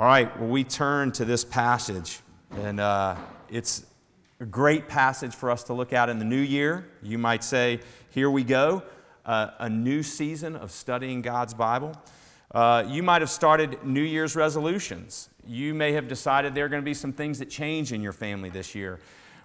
All right, well, we turn to this passage, and uh, it's a great passage for us to look at in the new year. You might say, here we go, uh, a new season of studying God's Bible. Uh, you might have started New Year's resolutions. You may have decided there are going to be some things that change in your family this year.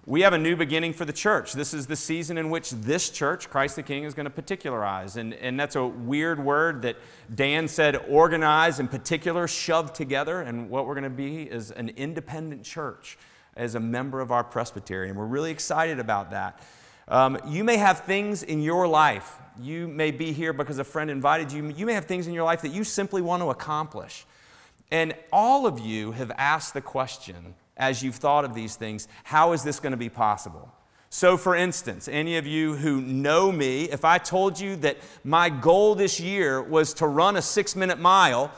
We have a new beginning for the church. This is the season in which this church, Christ the King, is going to particularize. And, and that's a weird word that Dan said organize in particular, shoved together. And what we're going to be is an independent church as a member of our presbytery. And we're really excited about that. Um, you may have things in your life. You may be here because a friend invited you. You may have things in your life that you simply want to accomplish. And all of you have asked the question as you've thought of these things how is this going to be possible? So, for instance, any of you who know me, if I told you that my goal this year was to run a six minute mile,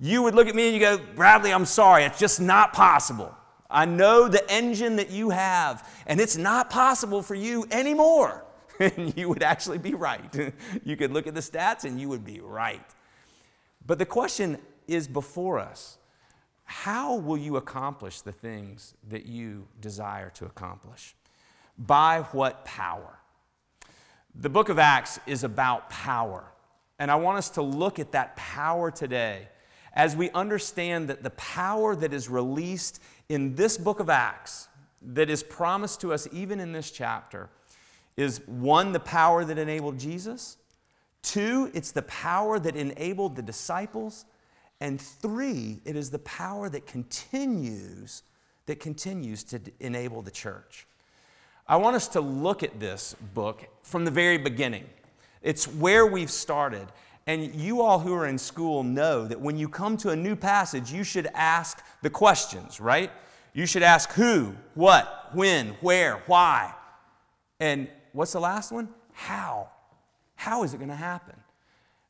you would look at me and you go, Bradley, I'm sorry, it's just not possible. I know the engine that you have, and it's not possible for you anymore. and you would actually be right. you could look at the stats and you would be right. But the question is before us how will you accomplish the things that you desire to accomplish? By what power? The book of Acts is about power. And I want us to look at that power today as we understand that the power that is released in this book of Acts, that is promised to us even in this chapter, is one, the power that enabled Jesus, two, it's the power that enabled the disciples, and three, it is the power that continues, that continues to enable the church. I want us to look at this book from the very beginning. It's where we've started. And you all who are in school know that when you come to a new passage, you should ask the questions, right? You should ask who, what, when, where, why. And what's the last one? How. How is it going to happen?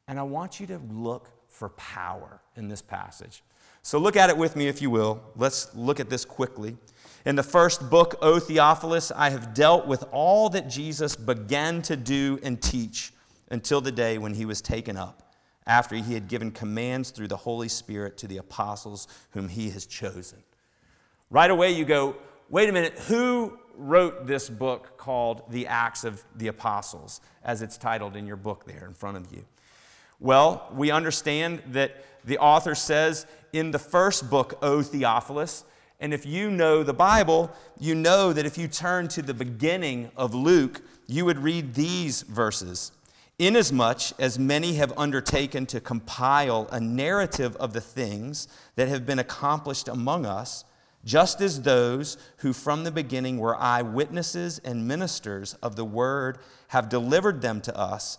And I want you to look for power in this passage. So look at it with me, if you will. Let's look at this quickly. In the first book, O Theophilus, I have dealt with all that Jesus began to do and teach until the day when he was taken up, after he had given commands through the Holy Spirit to the apostles whom he has chosen. Right away, you go, wait a minute, who wrote this book called The Acts of the Apostles, as it's titled in your book there in front of you? Well, we understand that the author says in the first book, O Theophilus, and if you know the Bible, you know that if you turn to the beginning of Luke, you would read these verses. Inasmuch as many have undertaken to compile a narrative of the things that have been accomplished among us, just as those who from the beginning were eyewitnesses and ministers of the word have delivered them to us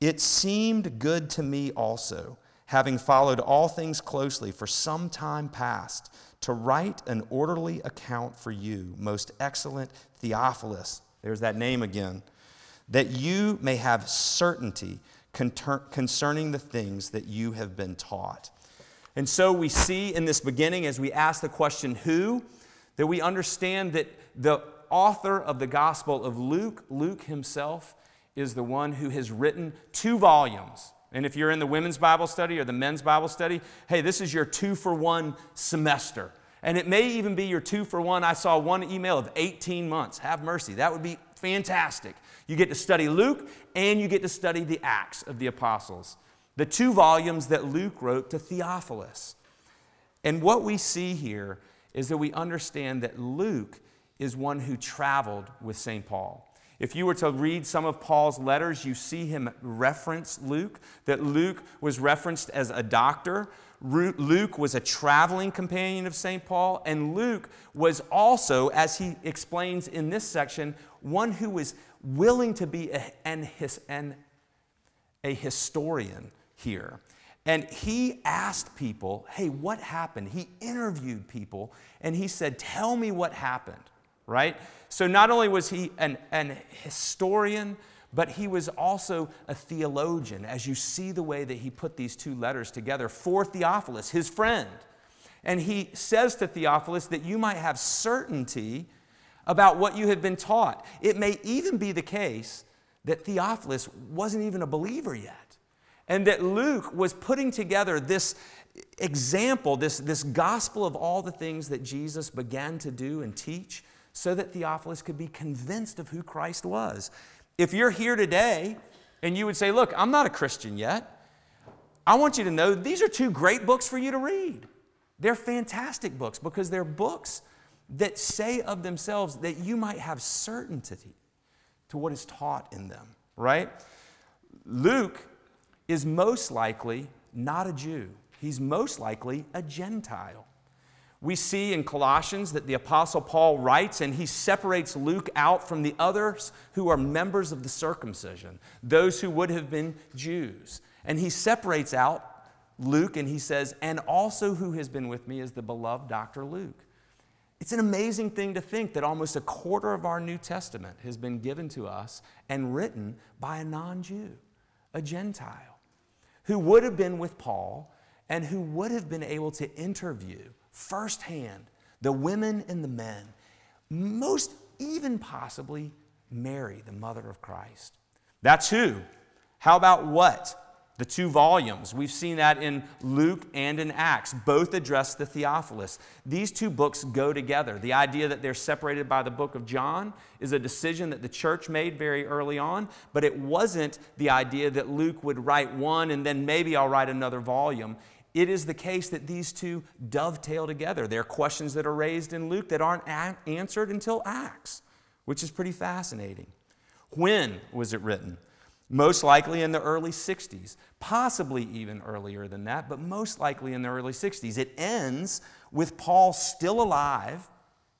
it seemed good to me also, having followed all things closely for some time past, to write an orderly account for you, most excellent Theophilus. There's that name again. That you may have certainty concerning the things that you have been taught. And so we see in this beginning, as we ask the question, who, that we understand that the author of the Gospel of Luke, Luke himself, is the one who has written two volumes. And if you're in the women's Bible study or the men's Bible study, hey, this is your two for one semester. And it may even be your two for one. I saw one email of 18 months. Have mercy. That would be fantastic. You get to study Luke and you get to study the Acts of the Apostles, the two volumes that Luke wrote to Theophilus. And what we see here is that we understand that Luke is one who traveled with St. Paul. If you were to read some of Paul's letters, you see him reference Luke, that Luke was referenced as a doctor. Luke was a traveling companion of St. Paul, and Luke was also, as he explains in this section, one who was willing to be a, an, an, a historian here. And he asked people, hey, what happened? He interviewed people, and he said, tell me what happened right? So not only was he an, an historian, but he was also a theologian, as you see the way that he put these two letters together for Theophilus, his friend. And he says to Theophilus that you might have certainty about what you have been taught. It may even be the case that Theophilus wasn't even a believer yet, and that Luke was putting together this example, this, this gospel of all the things that Jesus began to do and teach so that Theophilus could be convinced of who Christ was. If you're here today and you would say, Look, I'm not a Christian yet, I want you to know these are two great books for you to read. They're fantastic books because they're books that say of themselves that you might have certainty to what is taught in them, right? Luke is most likely not a Jew, he's most likely a Gentile. We see in Colossians that the Apostle Paul writes, and he separates Luke out from the others who are members of the circumcision, those who would have been Jews. And he separates out Luke and he says, and also who has been with me is the beloved Dr. Luke. It's an amazing thing to think that almost a quarter of our New Testament has been given to us and written by a non Jew, a Gentile, who would have been with Paul and who would have been able to interview firsthand the women and the men, most even possibly Mary, the mother of Christ. That's who. How about what? The two volumes. We've seen that in Luke and in Acts. Both address the Theophilus. These two books go together. The idea that they're separated by the book of John is a decision that the church made very early on, but it wasn't the idea that Luke would write one and then maybe I'll write another volume. It is the case that these two dovetail together. There are questions that are raised in Luke that aren't a- answered until Acts, which is pretty fascinating. When was it written? most likely in the early 60s, possibly even earlier than that, but most likely in the early 60s. It ends with Paul still alive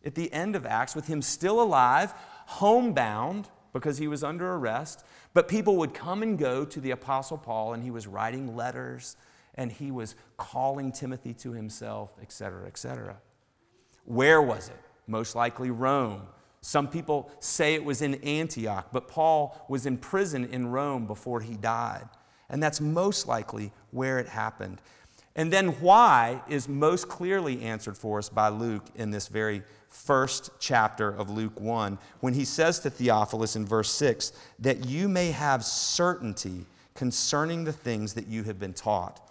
at the end of Acts, with him still alive, homebound because he was under arrest, but people would come and go to the Apostle Paul, and he was writing letters and he was calling Timothy to himself, etc., etc. Where was it? Most likely Rome. Some people say it was in Antioch, but Paul was in prison in Rome before he died. And that's most likely where it happened. And then why is most clearly answered for us by Luke in this very first chapter of Luke 1 when he says to Theophilus in verse 6 that you may have certainty concerning the things that you have been taught.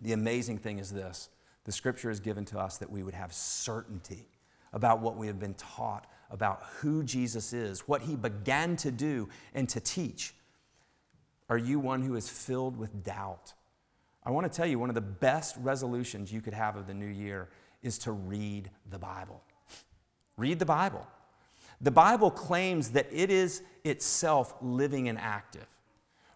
The amazing thing is this the scripture is given to us that we would have certainty about what we have been taught about who Jesus is, what he began to do and to teach? Are you one who is filled with doubt? I want to tell you one of the best resolutions you could have of the new year is to read the Bible. Read the Bible. The Bible claims that it is itself living and active.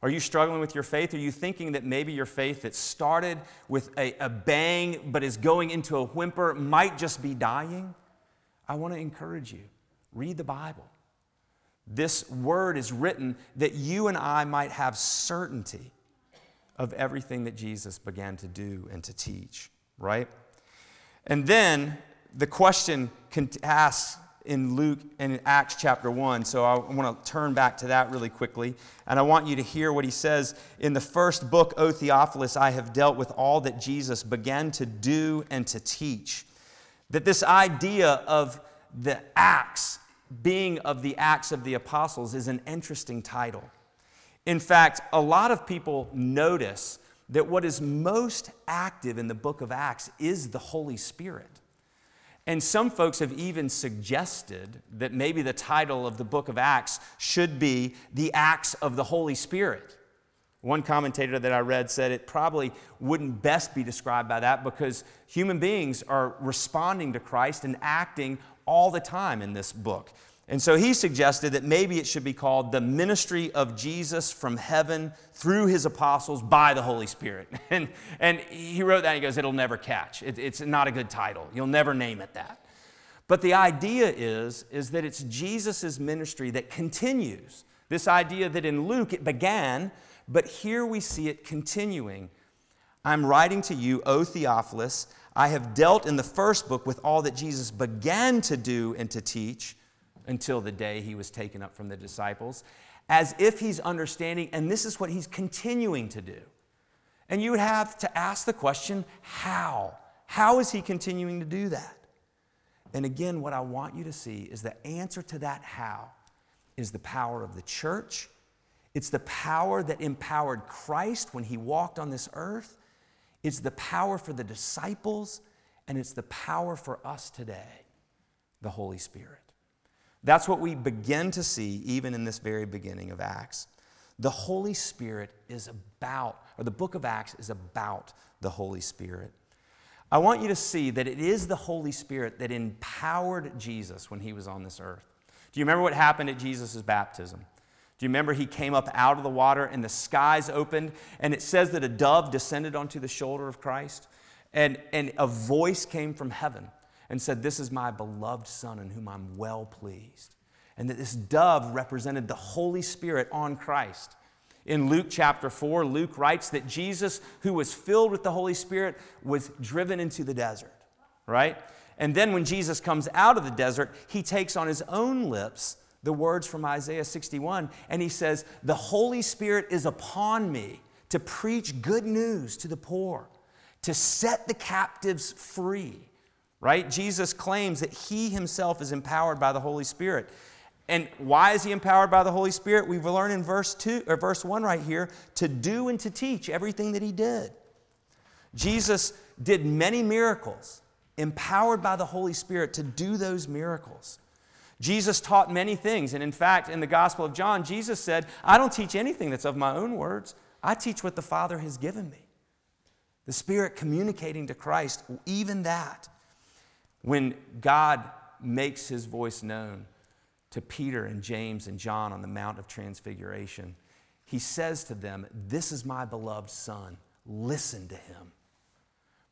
Are you struggling with your faith? Are you thinking that maybe your faith that started with a, a bang but is going into a whimper might just be dying? I want to encourage you. Read the Bible. This word is written that you and I might have certainty of everything that Jesus began to do and to teach, right? And then the question asks in Luke and in Acts chapter 1. So I want to turn back to that really quickly. And I want you to hear what he says in the first book, O Theophilus, I have dealt with all that Jesus began to do and to teach. That this idea of the Acts being of the Acts of the Apostles is an interesting title. In fact, a lot of people notice that what is most active in the book of Acts is the Holy Spirit. And some folks have even suggested that maybe the title of the book of Acts should be The Acts of the Holy Spirit. One commentator that I read said it probably wouldn't best be described by that because human beings are responding to Christ and acting all the time in this book. And so he suggested that maybe it should be called the ministry of Jesus from heaven through his apostles by the Holy Spirit. And, and he wrote that and he goes, It'll never catch. It, it's not a good title. You'll never name it that. But the idea is, is that it's Jesus' ministry that continues. This idea that in Luke it began, but here we see it continuing. I'm writing to you, O Theophilus I have dealt in the first book with all that Jesus began to do and to teach until the day he was taken up from the disciples, as if he's understanding, and this is what he's continuing to do. And you would have to ask the question how? How is he continuing to do that? And again, what I want you to see is the answer to that how is the power of the church. It's the power that empowered Christ when he walked on this earth. It's the power for the disciples, and it's the power for us today the Holy Spirit. That's what we begin to see even in this very beginning of Acts. The Holy Spirit is about, or the book of Acts is about the Holy Spirit. I want you to see that it is the Holy Spirit that empowered Jesus when he was on this earth. Do you remember what happened at Jesus' baptism? Do you remember he came up out of the water and the skies opened? And it says that a dove descended onto the shoulder of Christ. And, and a voice came from heaven and said, This is my beloved Son in whom I'm well pleased. And that this dove represented the Holy Spirit on Christ. In Luke chapter 4, Luke writes that Jesus, who was filled with the Holy Spirit, was driven into the desert, right? And then when Jesus comes out of the desert, he takes on his own lips the words from Isaiah 61, and he says, The Holy Spirit is upon me to preach good news to the poor, to set the captives free. Right? Jesus claims that he himself is empowered by the Holy Spirit. And why is he empowered by the Holy Spirit? We've learned in verse 2 or verse 1 right here to do and to teach everything that he did. Jesus did many miracles, empowered by the Holy Spirit to do those miracles. Jesus taught many things. And in fact, in the Gospel of John, Jesus said, I don't teach anything that's of my own words. I teach what the Father has given me. The Spirit communicating to Christ, even that. When God makes his voice known to Peter and James and John on the Mount of Transfiguration, he says to them, This is my beloved Son. Listen to him.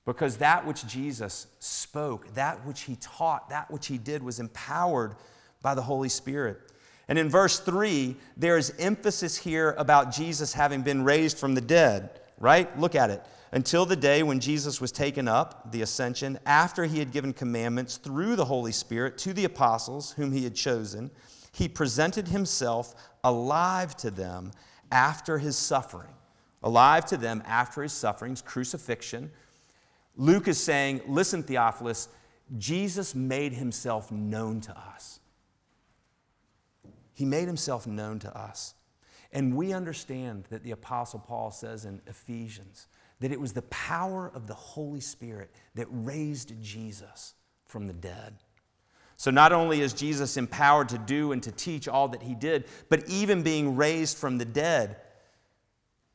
Because that which Jesus spoke, that which he taught, that which he did was empowered by the Holy Spirit. And in verse 3, there is emphasis here about Jesus having been raised from the dead, right? Look at it. Until the day when Jesus was taken up, the ascension, after he had given commandments through the Holy Spirit to the apostles whom he had chosen, he presented himself alive to them after his suffering. Alive to them after his sufferings, crucifixion. Luke is saying, Listen, Theophilus, Jesus made himself known to us. He made himself known to us. And we understand that the Apostle Paul says in Ephesians that it was the power of the Holy Spirit that raised Jesus from the dead. So, not only is Jesus empowered to do and to teach all that he did, but even being raised from the dead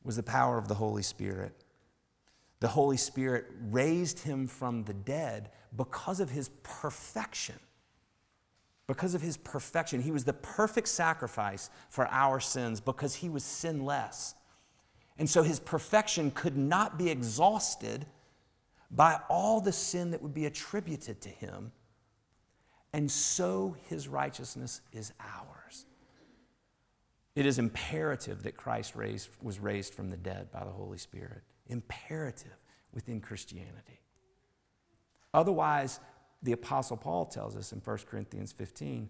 was the power of the Holy Spirit. The Holy Spirit raised him from the dead because of his perfection because of his perfection. He was the perfect sacrifice for our sins because he was sinless. And so his perfection could not be exhausted by all the sin that would be attributed to him. And so his righteousness is ours. It is imperative that Christ raised, was raised from the dead by the Holy Spirit. Imperative within Christianity. Otherwise, the Apostle Paul tells us in 1 Corinthians 15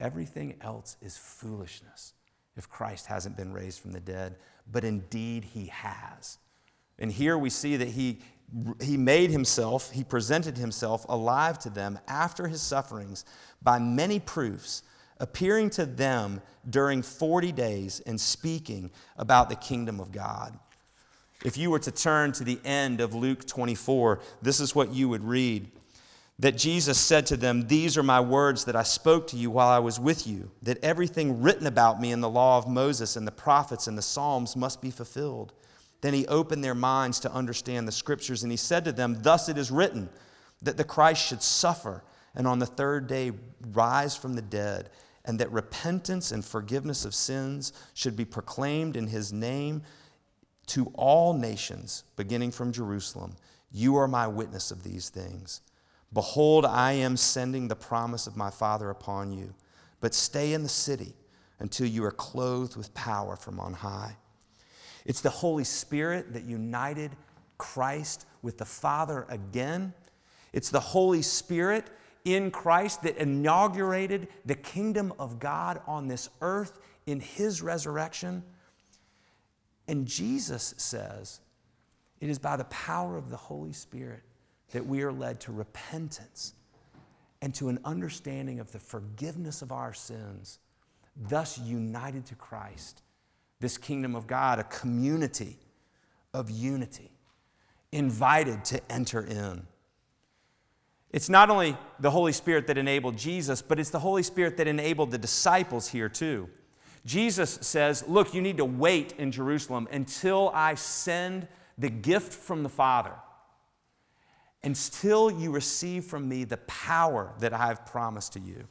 everything else is foolishness if Christ hasn't been raised from the dead, but indeed he has. And here we see that he, he made himself, he presented himself alive to them after his sufferings by many proofs, appearing to them during 40 days and speaking about the kingdom of God. If you were to turn to the end of Luke 24, this is what you would read that Jesus said to them, These are my words that I spoke to you while I was with you, that everything written about me in the law of Moses and the prophets and the Psalms must be fulfilled. Then he opened their minds to understand the scriptures, and he said to them, Thus it is written, that the Christ should suffer and on the third day rise from the dead, and that repentance and forgiveness of sins should be proclaimed in his name to all nations, beginning from Jerusalem. You are my witness of these things. Behold, I am sending the promise of my Father upon you, but stay in the city until you are clothed with power from on high. It's the Holy Spirit that united Christ with the Father again. It's the Holy Spirit in Christ that inaugurated the kingdom of God on this earth in his resurrection. And Jesus says, it is by the power of the Holy Spirit that we are led to repentance and to an understanding of the forgiveness of our sins, thus united to Christ, this kingdom of God, a community of unity. invited to enter in. It's not only the Holy Spirit that enabled Jesus, but it's the Holy Spirit that enabled the disciples here too. Jesus says, Look, you need to wait in Jerusalem until I send the gift from the Father, until you receive from me the power that I have promised to you.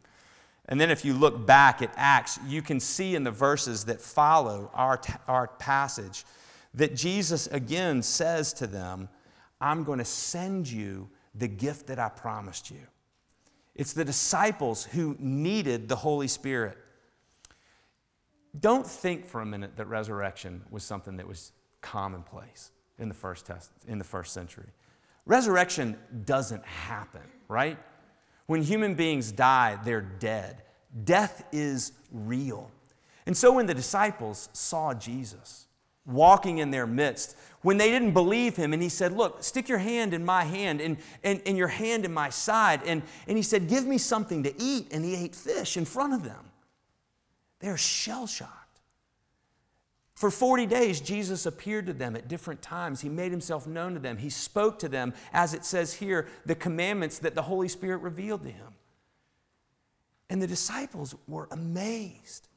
And then if you look back at Acts, you can see in the verses that follow our, our passage that Jesus again says to them, I'm going to send you the gift that I promised you. It's the disciples who needed the Holy Spirit. Don't think for a minute that resurrection was something that was commonplace in the first, test, in the first century. Resurrection doesn't happen, right? When human beings die, they're dead. Death is real. And so when the disciples saw Jesus walking in their midst, when they didn't believe him, and he said, Look, stick your hand in my hand and, and, and your hand in my side, and, and he said, Give me something to eat, and he ate fish in front of them. They're shell shocked. For 40 days, Jesus appeared to them at different times. He made himself known to them. He spoke to them, as it says here, the commandments that the Holy Spirit revealed to him. And the disciples were amazed.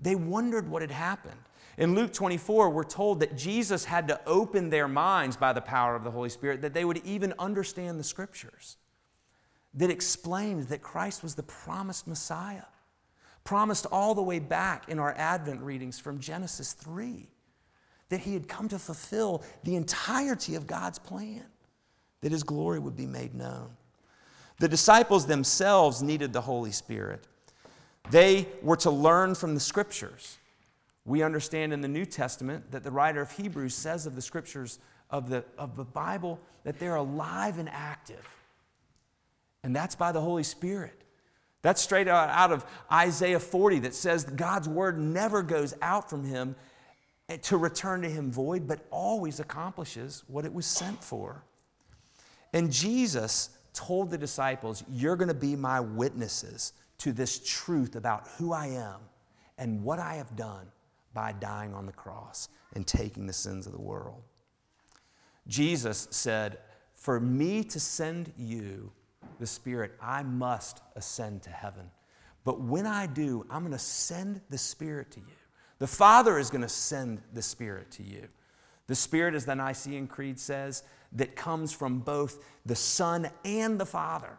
They wondered what had happened. In Luke 24, we're told that Jesus had to open their minds by the power of the Holy Spirit that they would even understand the scriptures that explained that Christ was the promised Messiah promised all the way back in our Advent readings from Genesis 3 that he had come to fulfill the entirety of God's plan, that his glory would be made known. The disciples themselves needed the Holy Spirit. They were to learn from the scriptures. We understand in the New Testament that the writer of Hebrews says of the scriptures of the, of the Bible that they're alive and active. And that's by the Holy Spirit. That's straight out of Isaiah 40 that says God's word never goes out from him eh, to return to him void, but always accomplishes what it was sent for. And Jesus told the disciples, You're going to be my witnesses to this truth about who I am and what I have done by dying on the cross and taking the sins of the world. Jesus said, For me to send you, the Spirit, I must ascend to heaven. But when I do, I'm going to send the Spirit to you. The Father is going to send the Spirit to you. The Spirit, as the Nicene Creed says, that comes from both the Son and the Father.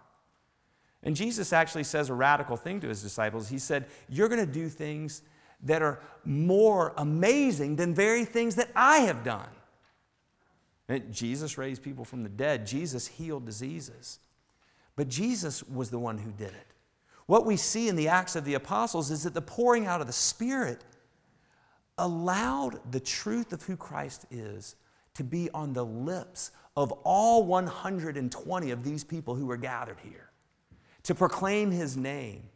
And Jesus actually says a radical thing to his disciples. He said, You're going to do things that are more amazing than very things that I have done. And Jesus raised people from the dead, Jesus healed diseases. But Jesus was the one who did it. What we see in the Acts of the Apostles is that the pouring out of the Spirit allowed the truth of who Christ is to be on the lips of all 120 of these people who were gathered here, to proclaim his name.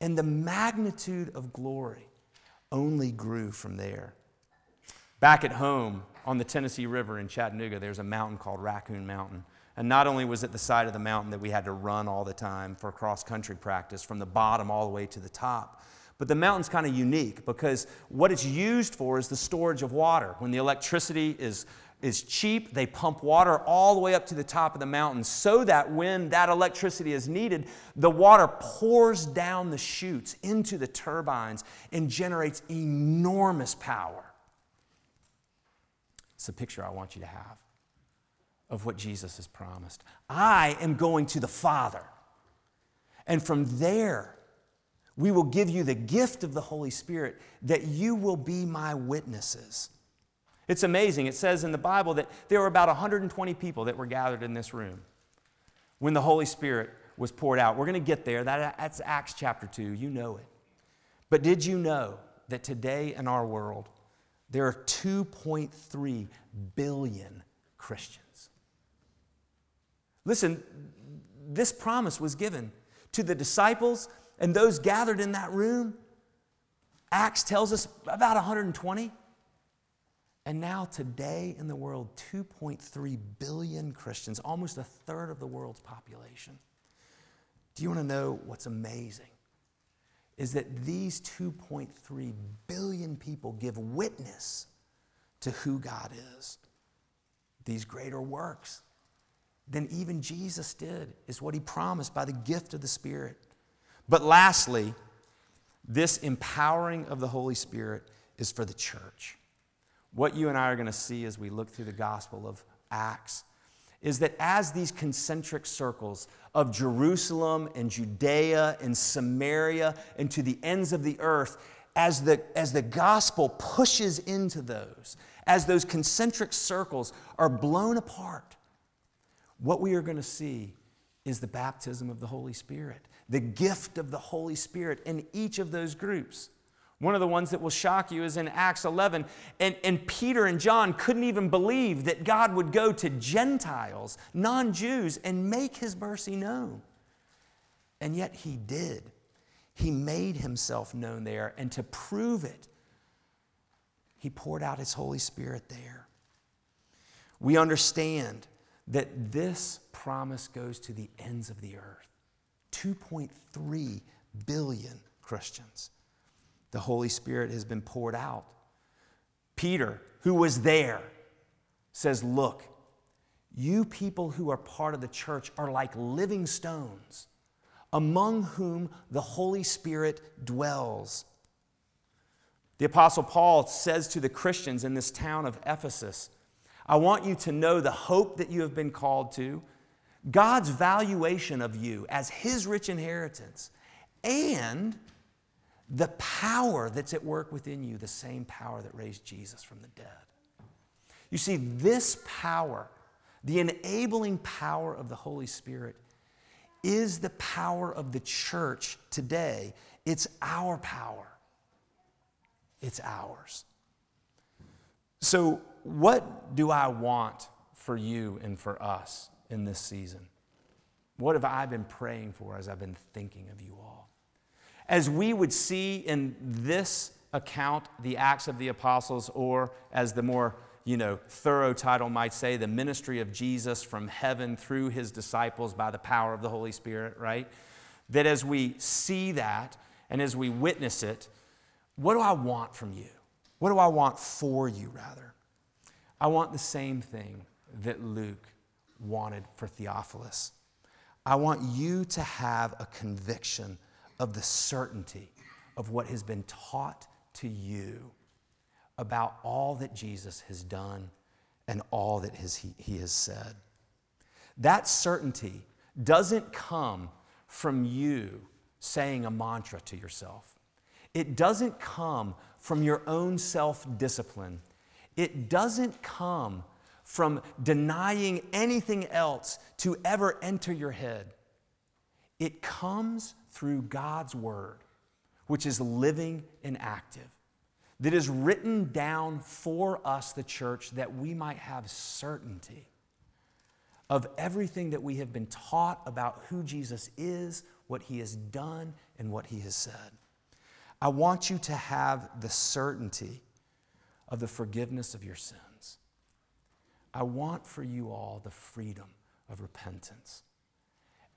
And the magnitude of glory only grew from there. Back at home on the Tennessee River in Chattanooga, there's a mountain called Raccoon Mountain. And not only was it the side of the mountain that we had to run all the time for cross country practice from the bottom all the way to the top, but the mountain's kind of unique because what it's used for is the storage of water. When the electricity is, is cheap, they pump water all the way up to the top of the mountain so that when that electricity is needed, the water pours down the chutes into the turbines and generates enormous power. It's a picture I want you to have of what Jesus has promised. I am going to the Father. And from there, we will give you the gift of the Holy Spirit that you will be my witnesses. It's amazing. It says in the Bible that there were about 120 people that were gathered in this room when the Holy Spirit was poured out. We're going to get there. That, that's Acts chapter 2. You know it. But did you know that today in our world, there are 2.3 billion Christians? Listen, this promise was given to the disciples and those gathered in that room. Acts tells us about 120. And now, today in the world, 2.3 billion Christians, almost a third of the world's population. Do you want to know what's amazing? Is that these 2.3 billion people give witness to who God is. these greater works than even Jesus did, is what he promised by the gift of the Spirit. But lastly, this empowering of the Holy Spirit is for the church. What you and I are going to see as we look through the Gospel of Acts is that as these concentric circles of Jerusalem and Judea and Samaria and to the ends of the earth, as the, as the gospel pushes into those, as those concentric circles are blown apart, what we are going to see is the baptism of the Holy Spirit, the gift of the Holy Spirit in each of those groups. One of the ones that will shock you is in Acts 11. And, and Peter and John couldn't even believe that God would go to Gentiles, non Jews, and make his mercy known. And yet he did. He made himself known there. And to prove it, he poured out his Holy Spirit there. We understand that this promise goes to the ends of the earth 2.3 billion Christians the Holy Spirit has been poured out. Peter, who was there, says, Look, you people who are part of the church are like living stones, among whom the Holy Spirit dwells. The Apostle Paul says to the Christians in this town of Ephesus, I want you to know the hope that you have been called to, God's valuation of you as His rich inheritance, and the power that's at work within you, the same power that raised Jesus from the dead. You see, this power, the enabling power of the Holy Spirit, is the power of the church today. It's our power, it's ours. So, what do I want for you and for us in this season? What have I been praying for as I've been thinking of you all? as we would see in this account, the Acts of the Apostles, or as the more you know, thorough title might say, the ministry of Jesus from heaven through his disciples by the power of the Holy Spirit, right? That as we see that and as we witness it, what do I want from you? What do I want for you, rather? I want the same thing that Luke wanted for Theophilus. I want you to have a conviction of the certainty of what has been taught to you about all that Jesus has done and all that his, he, he has said. That certainty doesn't come from you saying a mantra to yourself. It doesn't come from your own self discipline. It doesn't come from denying anything else to ever enter your head. It comes through God's Word, which is living and active, that is written down for us, the church, that we might have certainty of everything that we have been taught about who Jesus is, what he has done, and what he has said. I want you to have the certainty of the forgiveness of your sins. I want for you all the freedom of repentance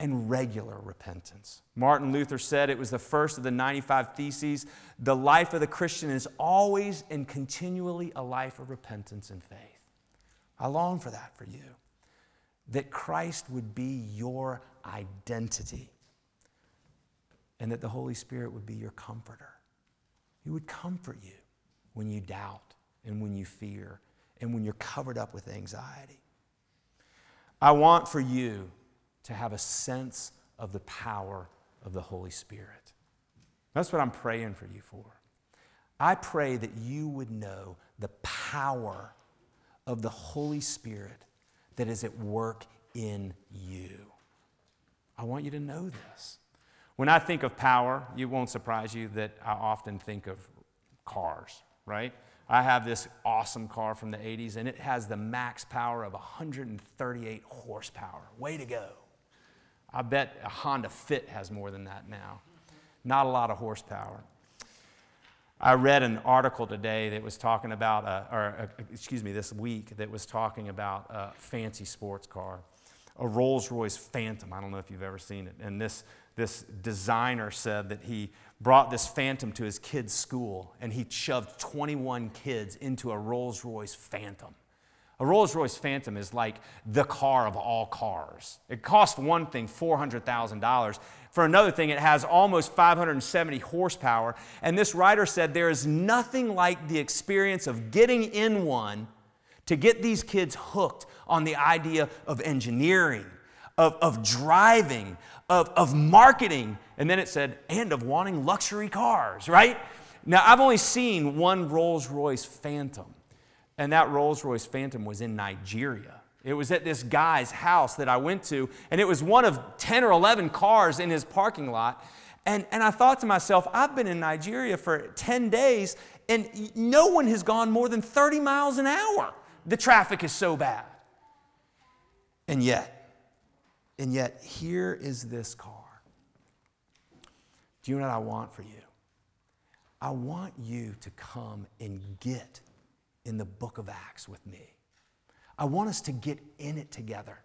and regular repentance. Martin Luther said it was the first of the 95 Theses. The life of the Christian is always and continually a life of repentance and faith. I long for that for you. That Christ would be your identity and that the Holy Spirit would be your comforter. He would comfort you when you doubt and when you fear and when you're covered up with anxiety. I want for you to have a sense of the power of the Holy Spirit. That's what I'm praying for you for. I pray that you would know the power of the Holy Spirit that is at work in you. I want you to know this. When I think of power, it won't surprise you that I often think of cars, right? I have this awesome car from the 80s, and it has the max power of 138 horsepower. Way to go. I bet a Honda Fit has more than that now. Not a lot of horsepower. I read an article today that was talking about, a, or a, excuse me, this week that was talking about a fancy sports car, a Rolls Royce Phantom. I don't know if you've ever seen it. And this, this designer said that he brought this Phantom to his kid's school and he shoved 21 kids into a Rolls Royce Phantom. A Rolls Royce Phantom is like the car of all cars. It costs one thing $400,000. For another thing, it has almost 570 horsepower. And this writer said there is nothing like the experience of getting in one to get these kids hooked on the idea of engineering, of, of driving, of, of marketing. And then it said, and of wanting luxury cars, right? Now, I've only seen one Rolls Royce Phantom. And that Rolls Royce Phantom was in Nigeria. It was at this guy's house that I went to, and it was one of 10 or 11 cars in his parking lot. And, and I thought to myself, I've been in Nigeria for 10 days, and no one has gone more than 30 miles an hour. The traffic is so bad. And yet, and yet, here is this car. Do you know what I want for you? I want you to come and get in the book of Acts with me. I want us to get in it together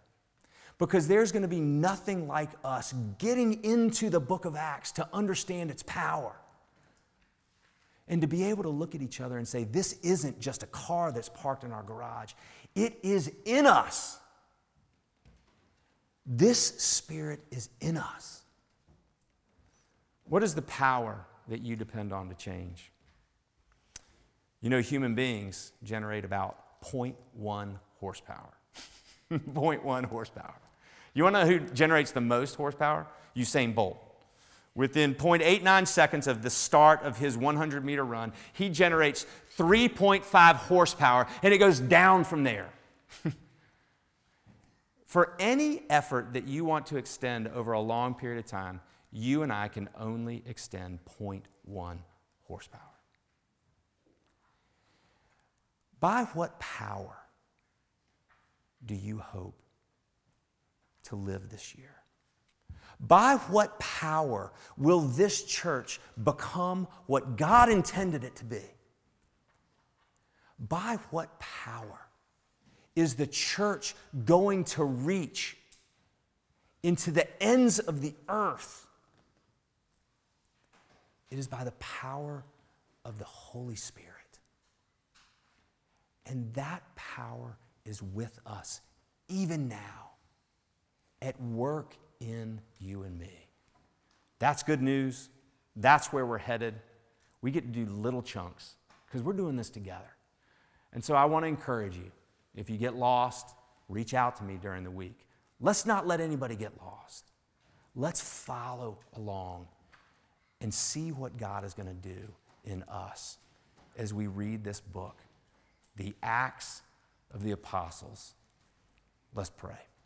because there's going to be nothing like us getting into the book of Acts to understand its power and to be able to look at each other and say, This isn't just a car that's parked in our garage, it is in us. This spirit is in us. What is the power that you depend on to change? You know, human beings generate about 0.1 horsepower. 0.1 horsepower. You want to know who generates the most horsepower? Usain Bolt. Within 0.89 seconds of the start of his 100 meter run, he generates 3.5 horsepower and it goes down from there. For any effort that you want to extend over a long period of time, you and I can only extend 0.1 horsepower. By what power do you hope to live this year? By what power will this church become what God intended it to be? By what power is the church going to reach into the ends of the earth? It is by the power of the Holy Spirit. And that power is with us even now, at work in you and me. That's good news. That's where we're headed. We get to do little chunks because we're doing this together. And so I want to encourage you if you get lost, reach out to me during the week. Let's not let anybody get lost. Let's follow along and see what God is going to do in us as we read this book the Acts of the Apostles. Let's pray.